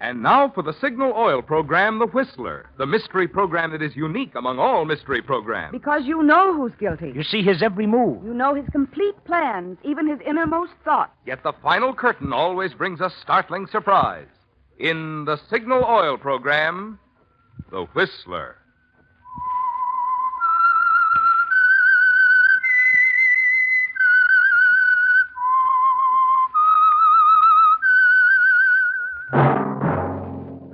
And now for the Signal Oil program, The Whistler, the mystery program that is unique among all mystery programs. Because you know who's guilty. You see his every move. You know his complete plans, even his innermost thoughts. Yet the final curtain always brings a startling surprise. In the Signal Oil program, The Whistler.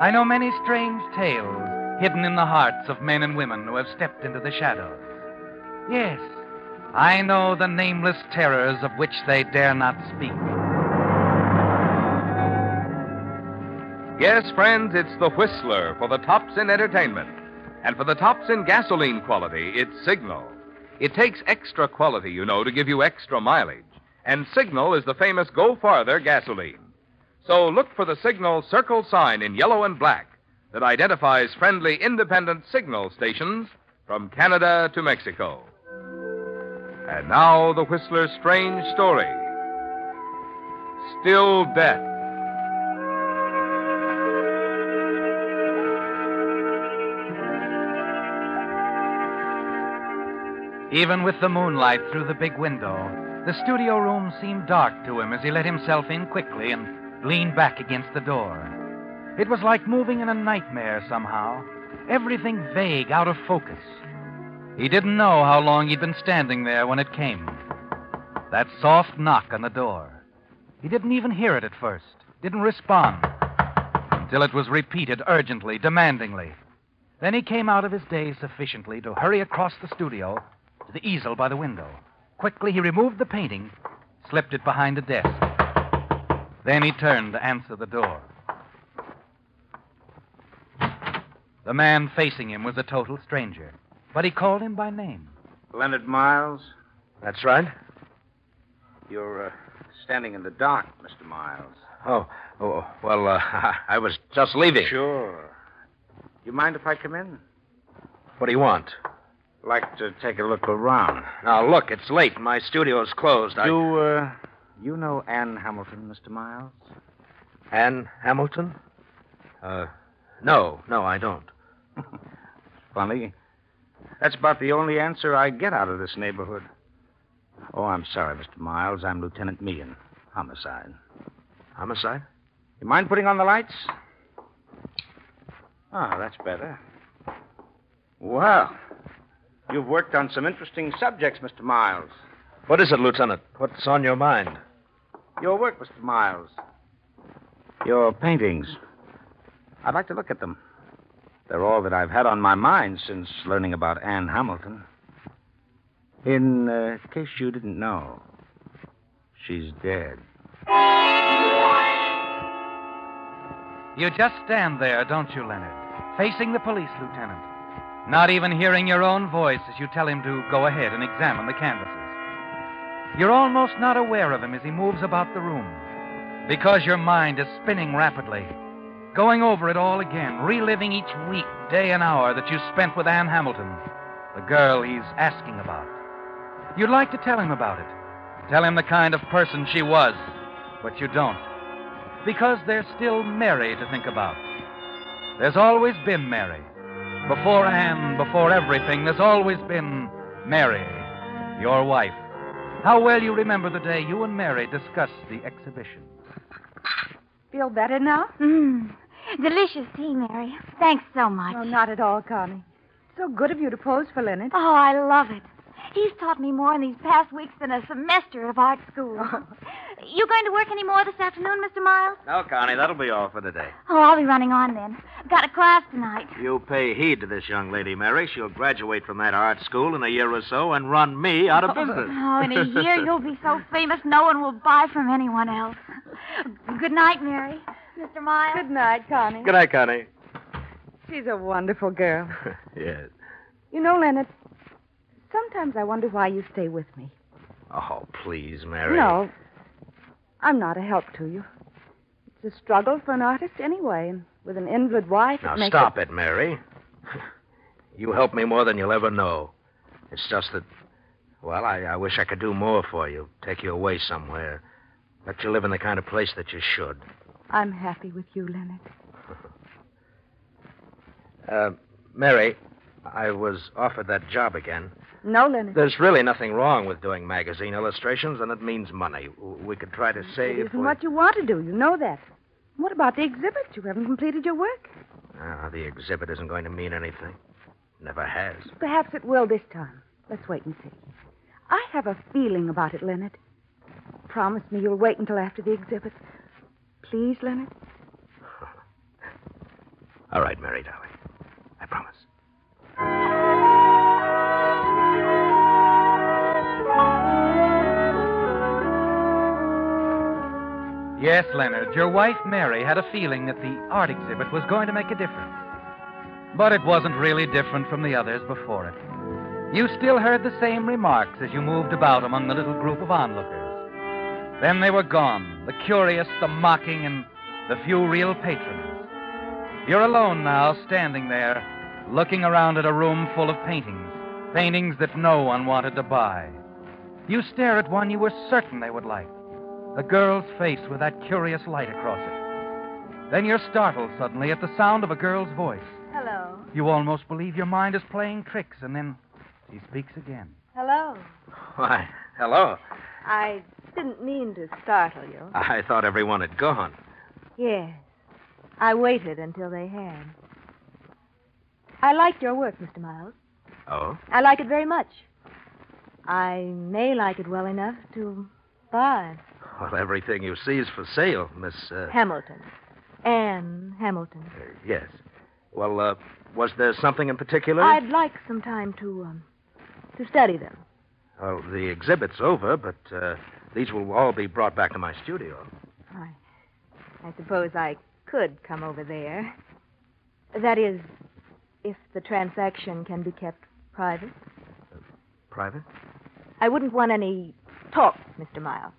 I know many strange tales hidden in the hearts of men and women who have stepped into the shadows. Yes, I know the nameless terrors of which they dare not speak. Yes, friends, it's the Whistler for the tops in entertainment. And for the tops in gasoline quality, it's Signal. It takes extra quality, you know, to give you extra mileage. And Signal is the famous Go Farther gasoline. So look for the Signal circle sign in yellow and black that identifies friendly independent signal stations from Canada to Mexico. And now the Whistler's strange story. Still Death. Even with the moonlight through the big window, the studio room seemed dark to him as he let himself in quickly and leaned back against the door. It was like moving in a nightmare somehow, everything vague, out of focus. He didn't know how long he'd been standing there when it came. That soft knock on the door. He didn't even hear it at first, didn't respond, until it was repeated urgently, demandingly. Then he came out of his daze sufficiently to hurry across the studio to the easel by the window. Quickly, he removed the painting, slipped it behind a desk. Then he turned to answer the door. The man facing him was a total stranger, but he called him by name. Leonard Miles? That's right. You're uh, standing in the dark, Mr. Miles. Oh, oh well, uh, I was just leaving. Sure. You mind if I come in? What do you want? Like to take a look around. Now, look, it's late. My studio's closed. I... You, uh, you know Anne Hamilton, Mr. Miles? Anne Hamilton? Uh, no, no, I don't. Funny. That's about the only answer I get out of this neighborhood. Oh, I'm sorry, Mr. Miles. I'm Lieutenant Meehan. Homicide. Homicide? You mind putting on the lights? Ah, that's better. Well, you've worked on some interesting subjects, Mr. Miles. What is it, Lieutenant? What's on your mind? Your work, Mr. Miles. Your paintings. I'd like to look at them. They're all that I've had on my mind since learning about Anne Hamilton. In uh, case you didn't know, she's dead. You just stand there, don't you, Leonard? Facing the police lieutenant. Not even hearing your own voice as you tell him to go ahead and examine the canvases. You're almost not aware of him as he moves about the room because your mind is spinning rapidly, going over it all again, reliving each week, day, and hour that you spent with Anne Hamilton, the girl he's asking about. You'd like to tell him about it, tell him the kind of person she was, but you don't. Because there's still Mary to think about. There's always been Mary. Before Anne, before everything, there's always been Mary, your wife. How well you remember the day you and Mary discussed the exhibition. Feel better now? Mmm. Delicious tea, Mary. Thanks so much. Oh, not at all, Connie. So good of you to pose for Leonard. Oh, I love it. He's taught me more in these past weeks than a semester of art school. Oh, You going to work any more this afternoon, Mr. Miles? No, Connie, that'll be all for today. Oh, I'll be running on then. Got a class tonight. You pay heed to this young lady, Mary. She'll graduate from that art school in a year or so and run me out of oh, business. Oh, in a year you'll be so famous no one will buy from anyone else. Good night, Mary. Mr. Miles. Good night, Connie. Good night, Connie. She's a wonderful girl. yes. You know, Leonard, sometimes I wonder why you stay with me. Oh, please, Mary. No, I'm not a help to you. It's a struggle for an artist anyway, and with an invalid wife, Now, it stop it, Mary. You help me more than you'll ever know. It's just that, well, I, I wish I could do more for you. Take you away somewhere. Let you live in the kind of place that you should. I'm happy with you, Leonard. Uh, Mary, I was offered that job again. No, Leonard. There's really nothing wrong with doing magazine illustrations, and it means money. We could try to save. It isn't we- what you want to do. You know that. What about the exhibit? You haven't completed your work. Ah, the exhibit isn't going to mean anything. Never has. Perhaps it will this time. Let's wait and see. I have a feeling about it, Leonard. Promise me you'll wait until after the exhibit. Please, Leonard. All right, Mary, darling. Yes, Leonard, your wife Mary had a feeling that the art exhibit was going to make a difference. But it wasn't really different from the others before it. You still heard the same remarks as you moved about among the little group of onlookers. Then they were gone the curious, the mocking, and the few real patrons. You're alone now, standing there, looking around at a room full of paintings, paintings that no one wanted to buy. You stare at one you were certain they would like a girl's face with that curious light across it. Then you're startled suddenly at the sound of a girl's voice. Hello. You almost believe your mind is playing tricks, and then she speaks again. Hello. Why, hello. I didn't mean to startle you. I thought everyone had gone. Yes. I waited until they had. I like your work, Mr. Miles. Oh? I like it very much. I may like it well enough to buy it. Well, everything you see is for sale, Miss. Uh, Hamilton. Anne Hamilton. uh, yes. Well, uh, was there something in particular? I'd like some time to, um, to study them. Well, the exhibit's over, but uh, these will all be brought back to my studio. I, I suppose I could come over there. That is, if the transaction can be kept private. Private? I wouldn't want any talk, Mr. Miles.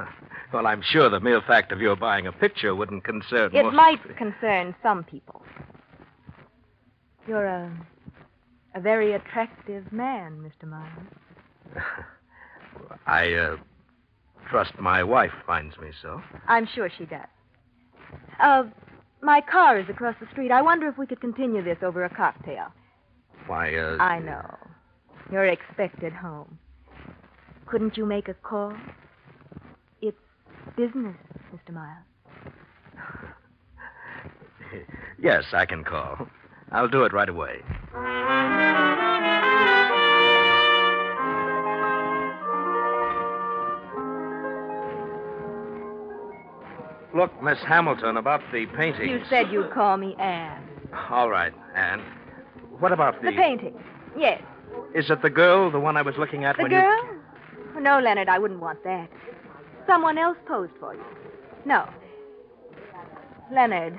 well, I'm sure the mere fact of your buying a picture wouldn't concern It most- might concern some people. You're a, a very attractive man, Mr. Miles. I uh, trust my wife finds me so. I'm sure she does. Uh, my car is across the street. I wonder if we could continue this over a cocktail. Why, uh. I know. You're expected home. Couldn't you make a call? It's business, Mr. Miles. Yes, I can call. I'll do it right away. Look, Miss Hamilton, about the painting. You said you'd call me Anne. All right, Anne. What about the. The painting. Yes. Is it the girl, the one I was looking at The when girl? Oh, No, Leonard, I wouldn't want that. Someone else posed for you. No. Leonard,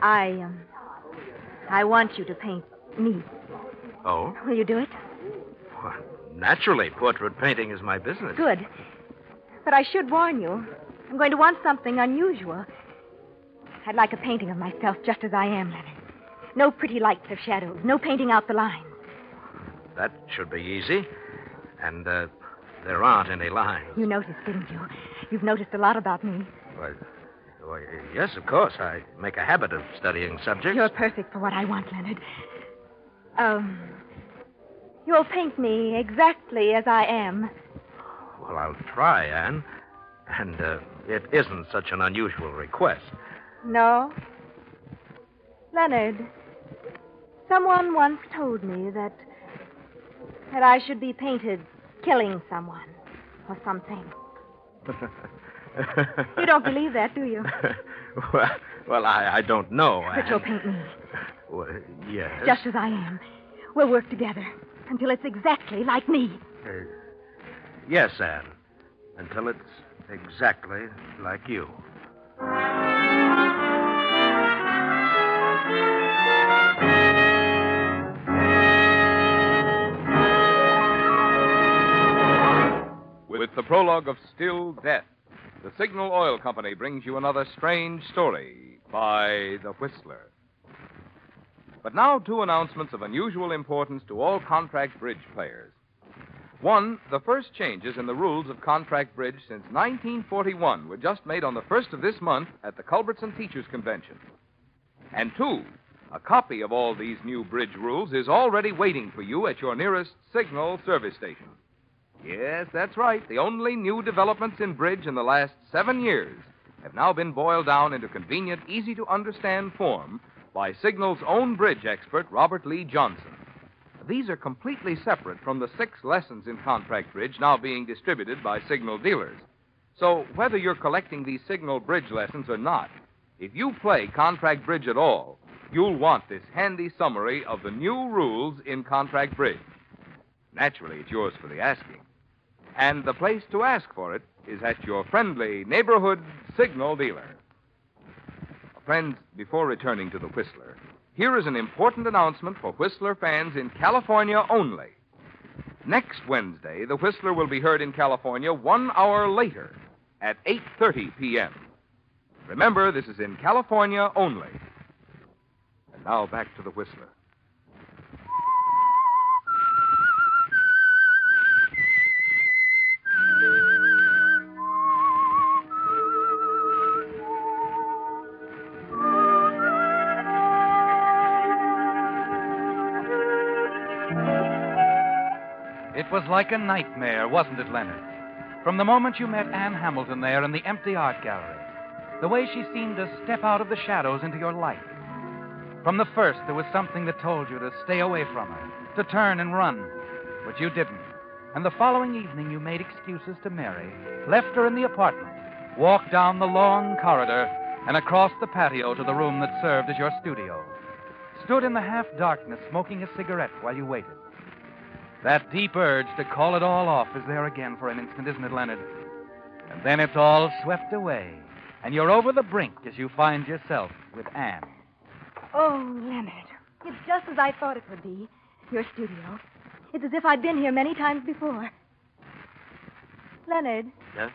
I, um, I want you to paint me. Oh? Will you do it? Well, naturally, portrait painting is my business. Good. But I should warn you. I'm going to want something unusual. I'd like a painting of myself just as I am, Leonard. No pretty lights or shadows. No painting out the lines. That should be easy. And, uh, there aren't any lines. You noticed, didn't you? You've noticed a lot about me. Why, why, yes, of course. I make a habit of studying subjects. You're perfect for what I want, Leonard. Um, you'll paint me exactly as I am. Well, I'll try, Anne. And, uh, it isn't such an unusual request. No? Leonard, someone once told me that that I should be painted killing someone or something. You don't believe that, do you? well, well I, I don't know. But you'll paint me Well, yes. just as I am. We'll work together until it's exactly like me. Uh, yes, Anne. Until it's exactly like you. With the prologue of Still Death, the Signal Oil Company brings you another strange story by The Whistler. But now, two announcements of unusual importance to all contract bridge players. One, the first changes in the rules of contract bridge since 1941 were just made on the first of this month at the Culbertson Teachers Convention. And two, a copy of all these new bridge rules is already waiting for you at your nearest Signal service station. Yes, that's right. The only new developments in bridge in the last seven years have now been boiled down into convenient, easy to understand form by Signal's own bridge expert, Robert Lee Johnson. These are completely separate from the six lessons in contract bridge now being distributed by Signal dealers. So, whether you're collecting these Signal bridge lessons or not, if you play contract bridge at all, you'll want this handy summary of the new rules in contract bridge. Naturally, it's yours for the asking. And the place to ask for it is at your friendly neighborhood signal dealer. Friends, before returning to the Whistler, here is an important announcement for Whistler fans in California only. Next Wednesday, the Whistler will be heard in California one hour later at 8:30 p.m. Remember, this is in California only. And now back to the Whistler. Was like a nightmare, wasn't it, Leonard? From the moment you met Anne Hamilton there in the empty art gallery, the way she seemed to step out of the shadows into your life. From the first, there was something that told you to stay away from her, to turn and run. But you didn't. And the following evening, you made excuses to Mary, left her in the apartment, walked down the long corridor, and across the patio to the room that served as your studio. Stood in the half darkness, smoking a cigarette while you waited. That deep urge to call it all off is there again for an instant, isn't it, Leonard? And then it's all swept away, and you're over the brink as you find yourself with Anne. Oh, Leonard. It's just as I thought it would be. Your studio. It's as if I'd been here many times before. Leonard, Yes?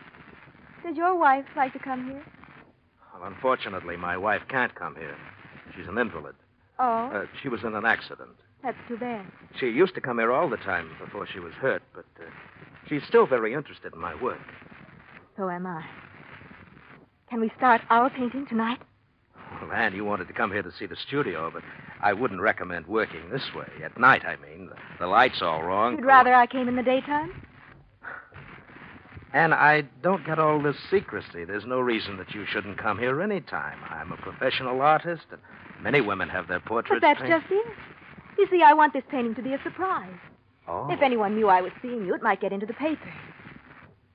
does your wife like to come here? Well, unfortunately, my wife can't come here. She's an invalid. Oh, Uh, she was in an accident. That's too bad. She used to come here all the time before she was hurt, but uh, she's still very interested in my work. So am I. Can we start our painting tonight? Well, Anne, you wanted to come here to see the studio, but I wouldn't recommend working this way. At night, I mean. The, the light's all wrong. You'd rather I came in the daytime? Anne, I don't get all this secrecy. There's no reason that you shouldn't come here any time. I'm a professional artist, and many women have their portraits. But that's painted. just it. You see, I want this painting to be a surprise. Oh, If anyone knew I was seeing you, it might get into the papers.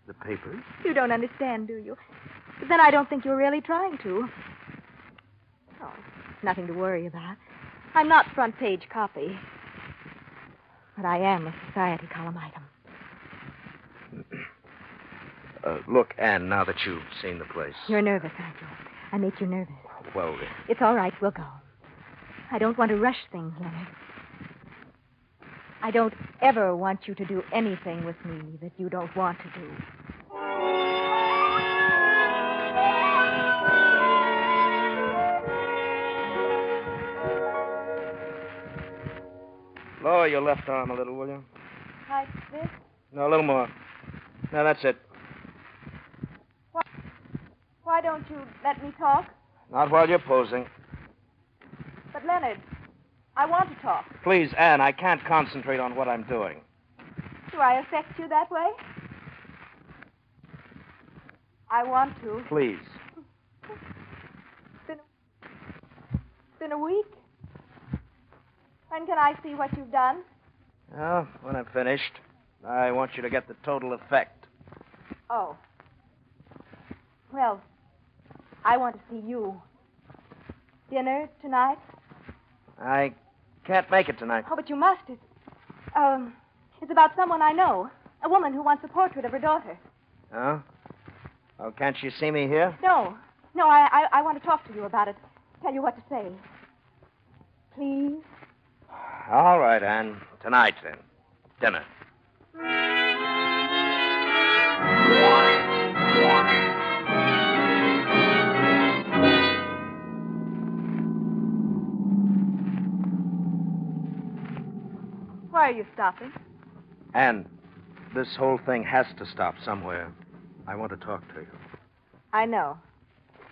the papers? You don't understand, do you? But then I don't think you're really trying to. Oh, nothing to worry about. I'm not front page copy. But I am a society column item. Uh, look, Anne, now that you've seen the place. You're nervous, aren't you? I make you nervous. Well, It's all right. We'll go. I don't want to rush things, Leonard. I don't ever want you to do anything with me that you don't want to do. lower your left arm a little, will you? Like this? No, a little more. Now, that's it. Why don't you let me talk? Not while you're posing. But, Leonard, I want to talk. Please, Anne, I can't concentrate on what I'm doing. Do I affect you that way? I want to. Please. It's been, it's been a week. When can I see what you've done? Well, when I'm finished, I want you to get the total effect. Oh. Well, I want to see you. Dinner tonight? I can't make it tonight. Oh, but you must. It's, um, it's about someone I know. A woman who wants a portrait of her daughter. Oh? Oh, can't you see me here? No. No, I, I, I want to talk to you about it. Tell you what to say. Please? All right, Anne. Tonight, then. Dinner. Why are you stopping? Anne, this whole thing has to stop somewhere. I want to talk to you. I know.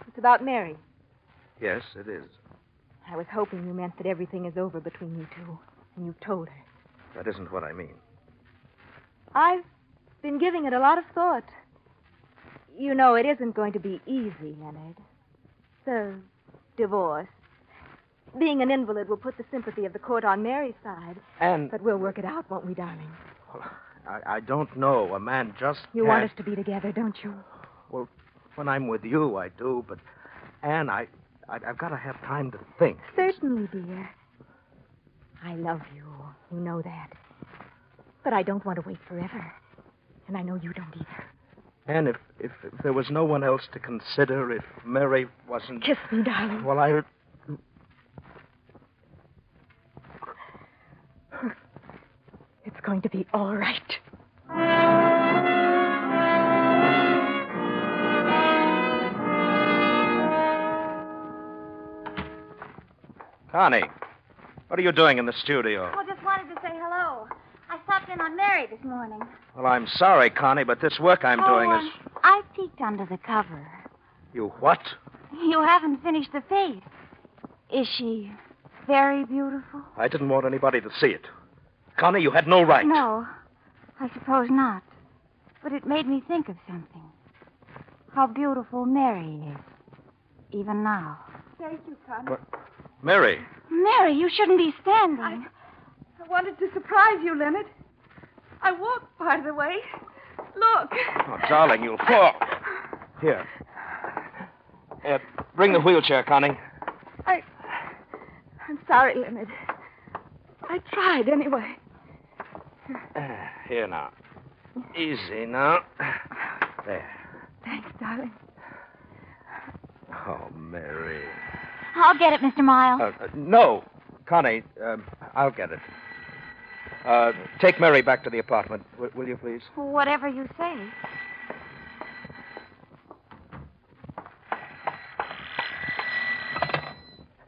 It's about Mary. Yes, it is. I was hoping you meant that everything is over between you two, and you've told her. That isn't what I mean. I've been giving it a lot of thought. You know, it isn't going to be easy, Leonard. The divorce. Being an invalid will put the sympathy of the court on Mary's side. Anne, But we'll work it out, won't we, darling? I, I don't know. A man just You can't... want us to be together, don't you? Well, when I'm with you, I do. But, Anne, I, I I've got to have time to think. Certainly, dear. I love you. You know that. But I don't want to wait forever. And I know you don't either. Anne, if, if if there was no one else to consider, if Mary wasn't. Kiss me, darling. Well, I. It's going to be all right. Connie, what are you doing in the studio? Oh, just wanted to say hello. I stopped in on Mary this morning. Well, I'm sorry, Connie, but this work I'm oh, doing is. um, I peeked under the cover. You what? You haven't finished the face. Is she very beautiful? I didn't want anybody to see it. Connie, you had no right. No, I suppose not. But it made me think of something. How beautiful Mary is, even now. Thank you, Connie. What? Mary. Mary, you shouldn't be standing. I I wanted to surprise you, Leonard. I walked part of the way. Look. Oh, darling, you'll fall. Here. Here, bring the wheelchair, Connie. I. I'm sorry, Leonard. I tried anyway. Uh, Here now. Easy now. There. Thanks, darling. Oh, Mary. I'll get it, Mr. Miles. Uh, uh, no, Connie, um, I'll get it. Uh, take Mary back to the apartment, will, will you, please? Whatever you say.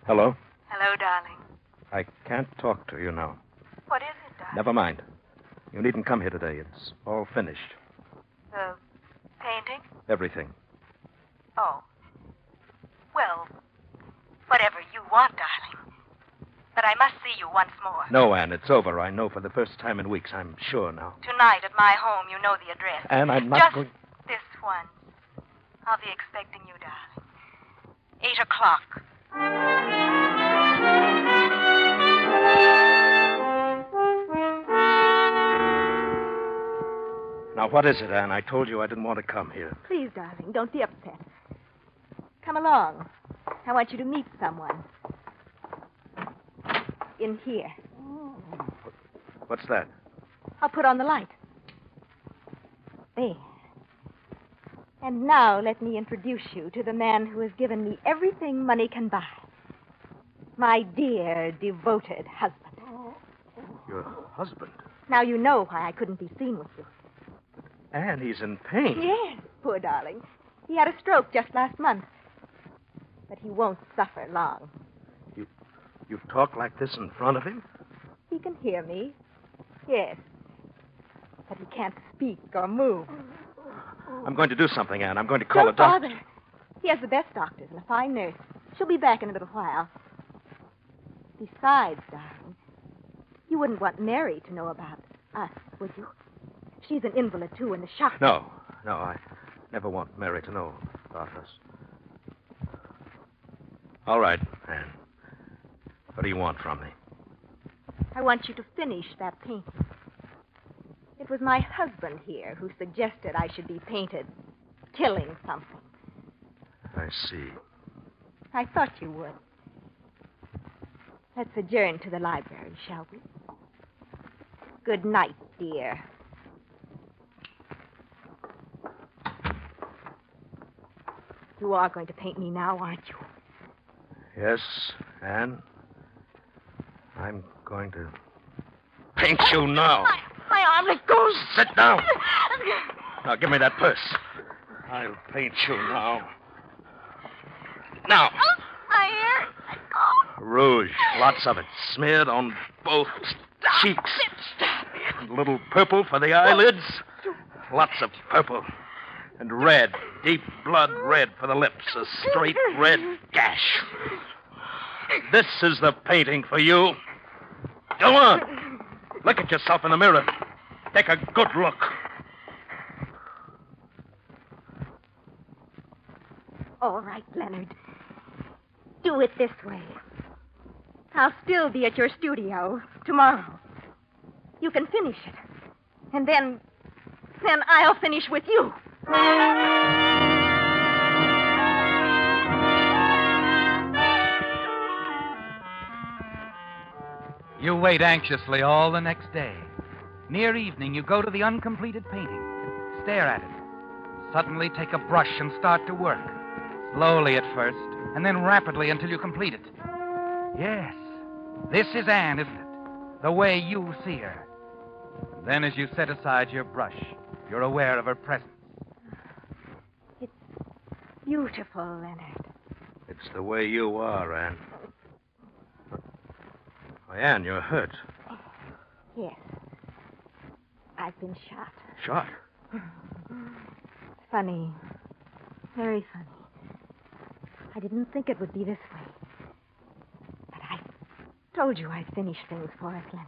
Hello? Hello, darling. I can't talk to you now. What is it, darling? Never mind. You needn't come here today. It's all finished. The painting? Everything. Oh. Well, whatever you want, darling. But I must see you once more. No, Anne, it's over. I know for the first time in weeks. I'm sure now. Tonight at my home, you know the address. Anne, I'm not Just going. this once. I'll be expecting you, darling. Eight o'clock. Now, what is it, Anne? I told you I didn't want to come here. Please, darling, don't be upset. Come along. I want you to meet someone. In here. What's that? I'll put on the light. There. And now let me introduce you to the man who has given me everything money can buy. My dear, devoted husband. Your husband. Now you know why I couldn't be seen with you. And he's in pain. Yes, poor darling. He had a stroke just last month. But he won't suffer long. You you talk like this in front of him? He can hear me. Yes. But he can't speak or move. I'm going to do something, Anne. I'm going to call Don't a doctor. bother. He has the best doctors and a fine nurse. She'll be back in a little while. Besides, darling, you wouldn't want Mary to know about us, would you? She's an invalid, too, in the shop. No, no, I never want Mary to know about us. All right, Anne. What do you want from me? I want you to finish that painting. It was my husband here who suggested I should be painted killing something. I see. I thought you would. Let's adjourn to the library, shall we? Good night, dear. You are going to paint me now, aren't you? Yes, Anne. I'm going to paint you now. My, my arm, let go. Sit down. Now, give me that purse. I'll paint you now. Now, oh, My ear, let go. rouge, lots of it, smeared on both oh, cheeks. And little purple for the eyelids. Oh, lots of purple. And red, deep blood red for the lips, a straight red gash. This is the painting for you. Go on. Look at yourself in the mirror. Take a good look. All right, Leonard. Do it this way. I'll still be at your studio tomorrow. You can finish it. And then. Then I'll finish with you. You wait anxiously all the next day. Near evening, you go to the uncompleted painting, stare at it, suddenly take a brush and start to work. Slowly at first, and then rapidly until you complete it. Yes, this is Anne, isn't it? The way you see her. Then, as you set aside your brush, you're aware of her presence. Beautiful, Leonard. It's the way you are, Anne. Oh, Anne, you're hurt. Yes. I've been shot. Shot. Funny. Very funny. I didn't think it would be this way. But I told you I'd finish things for us, Leonard.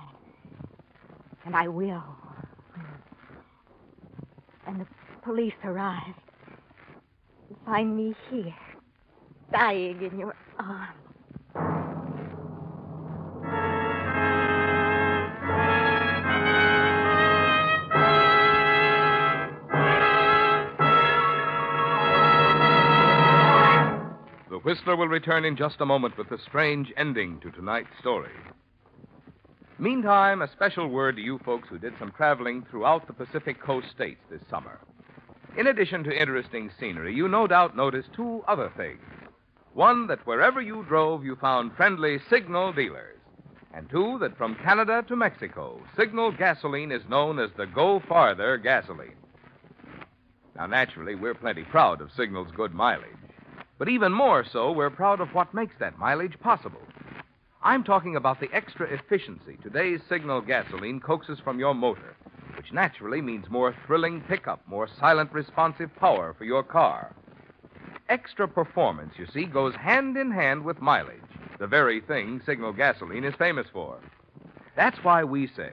And I will. And the police arrive. Find me here, dying in your arms. The Whistler will return in just a moment with the strange ending to tonight's story. Meantime, a special word to you folks who did some traveling throughout the Pacific Coast states this summer. In addition to interesting scenery, you no doubt noticed two other things. One, that wherever you drove, you found friendly signal dealers. And two, that from Canada to Mexico, signal gasoline is known as the Go Farther gasoline. Now, naturally, we're plenty proud of Signal's good mileage. But even more so, we're proud of what makes that mileage possible. I'm talking about the extra efficiency today's Signal gasoline coaxes from your motor, which naturally means more thrilling pickup, more silent responsive power for your car. Extra performance, you see, goes hand in hand with mileage, the very thing Signal gasoline is famous for. That's why we say,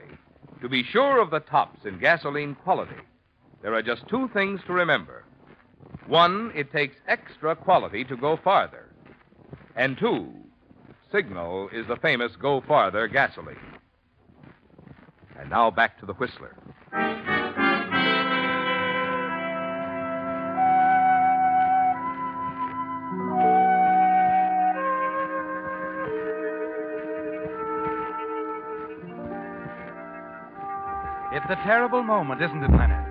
to be sure of the tops in gasoline quality, there are just two things to remember. One, it takes extra quality to go farther. And two, Signal is the famous Go Farther gasoline. And now back to the Whistler. It's a terrible moment, isn't it, Leonard?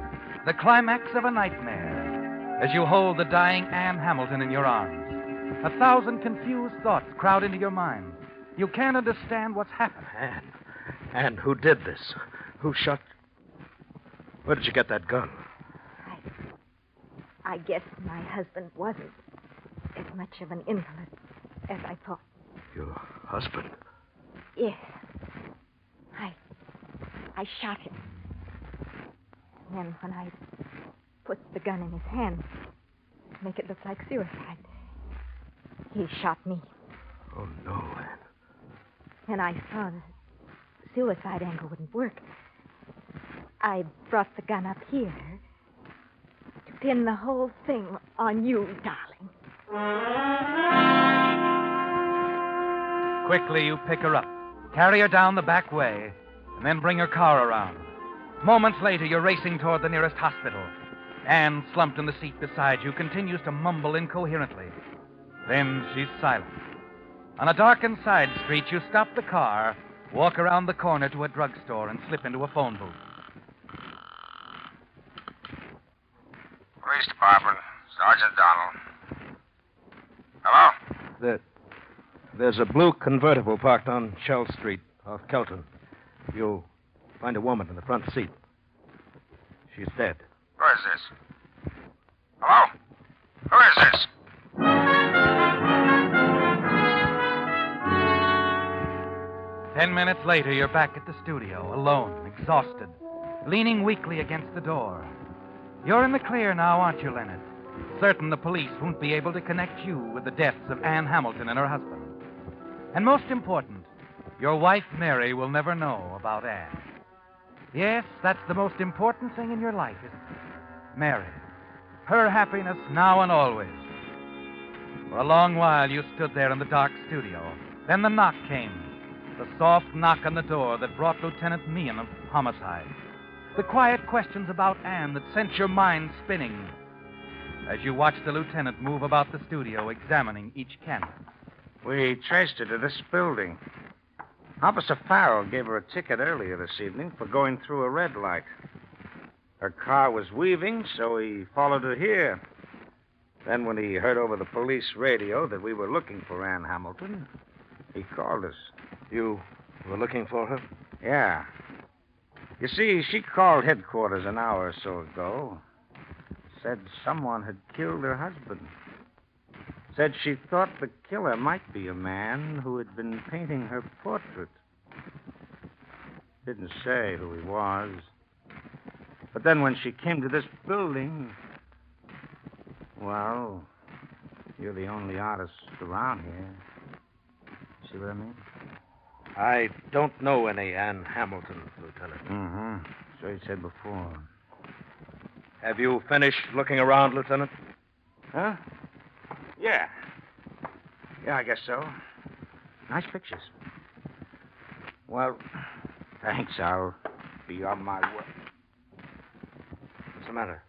The climax of a nightmare. As you hold the dying Anne Hamilton in your arms, a thousand confused thoughts crowd into your mind. You can't understand what's happened. Anne. Anne, who did this? Who shot. Where did you get that gun? I I guess my husband wasn't as much of an invalid as I thought. Your husband? Yes. I. I shot him. Then when I put the gun in his hand to make it look like suicide, he shot me. Oh, no, Anne. And I saw the suicide angle wouldn't work. I brought the gun up here to pin the whole thing on you, darling. Quickly, you pick her up, carry her down the back way, and then bring her car around. Moments later, you're racing toward the nearest hospital. Anne, slumped in the seat beside you, continues to mumble incoherently. Then she's silent. On a darkened side street, you stop the car, walk around the corner to a drugstore, and slip into a phone booth. Police Department, Sergeant Donald. Hello? There, there's a blue convertible parked on Shell Street off Kelton. You'll find a woman in the front seat. She's dead. Who is this? Hello? Who is this? Ten minutes later, you're back at the studio, alone, exhausted, leaning weakly against the door. You're in the clear now, aren't you, Leonard? Certain the police won't be able to connect you with the deaths of Anne Hamilton and her husband. And most important, your wife, Mary, will never know about Anne. Yes, that's the most important thing in your life, isn't it? Mary. Her happiness now and always. For a long while, you stood there in the dark studio. Then the knock came. The soft knock on the door that brought Lieutenant Meehan of homicide. The quiet questions about Anne that sent your mind spinning. As you watched the lieutenant move about the studio, examining each canvas. We traced her to this building. Officer Farrell gave her a ticket earlier this evening for going through a red light. Her car was weaving, so he followed her here. Then, when he heard over the police radio that we were looking for Anne Hamilton, he called us. You were looking for her? Yeah. You see, she called headquarters an hour or so ago. Said someone had killed her husband. Said she thought the killer might be a man who had been painting her portrait. Didn't say who he was. But then when she came to this building, well, you're the only artist around here. See what I mean? I don't know any Anne Hamilton, Lieutenant. Mm-hmm. So you said before. Have you finished looking around, Lieutenant? Huh? Yeah. Yeah, I guess so. Nice pictures. Well, thanks. I'll be on my way. What's the matter?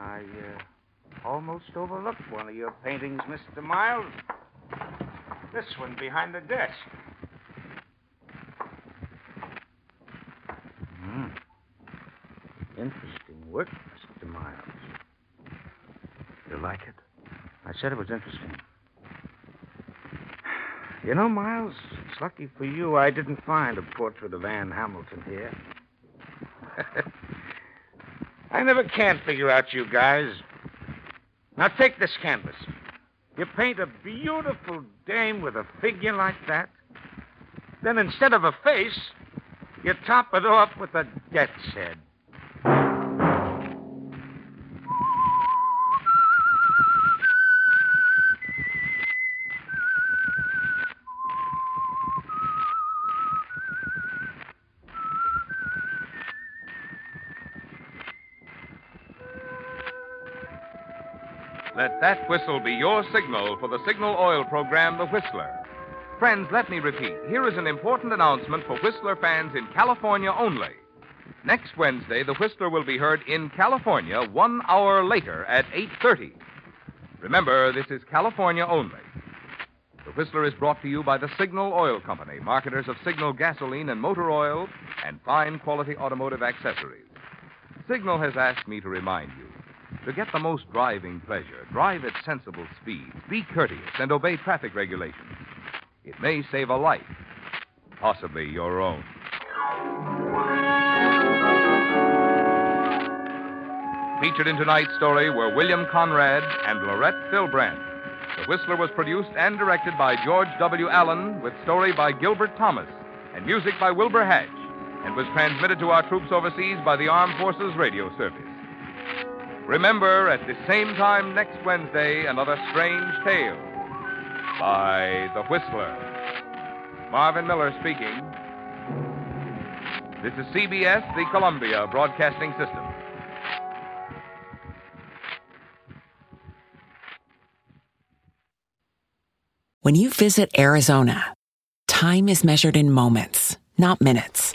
I uh, almost overlooked one of your paintings, Mr. Miles. This one behind the desk. Hmm. Interesting work, Mr. Miles. You like it? I said it was interesting. You know, Miles, it's lucky for you I didn't find a portrait of Anne Hamilton here. I never can figure out you guys. Now take this canvas. You paint a beautiful dame with a figure like that. Then instead of a face, you top it off with a death's head. That whistle be your signal for the signal oil program, The Whistler. Friends, let me repeat. Here is an important announcement for Whistler fans in California only. Next Wednesday, The Whistler will be heard in California one hour later at 8.30. Remember, this is California only. The Whistler is brought to you by the Signal Oil Company, marketers of Signal gasoline and motor oil and fine quality automotive accessories. Signal has asked me to remind you to get the most driving pleasure, drive at sensible speeds, be courteous, and obey traffic regulations. It may save a life, possibly your own. Featured in tonight's story were William Conrad and Laurette Fillbrandt. The Whistler was produced and directed by George W. Allen, with story by Gilbert Thomas and music by Wilbur Hatch, and was transmitted to our troops overseas by the Armed Forces Radio Service. Remember, at the same time next Wednesday, another strange tale by The Whistler. Marvin Miller speaking. This is CBS, the Columbia Broadcasting System. When you visit Arizona, time is measured in moments, not minutes.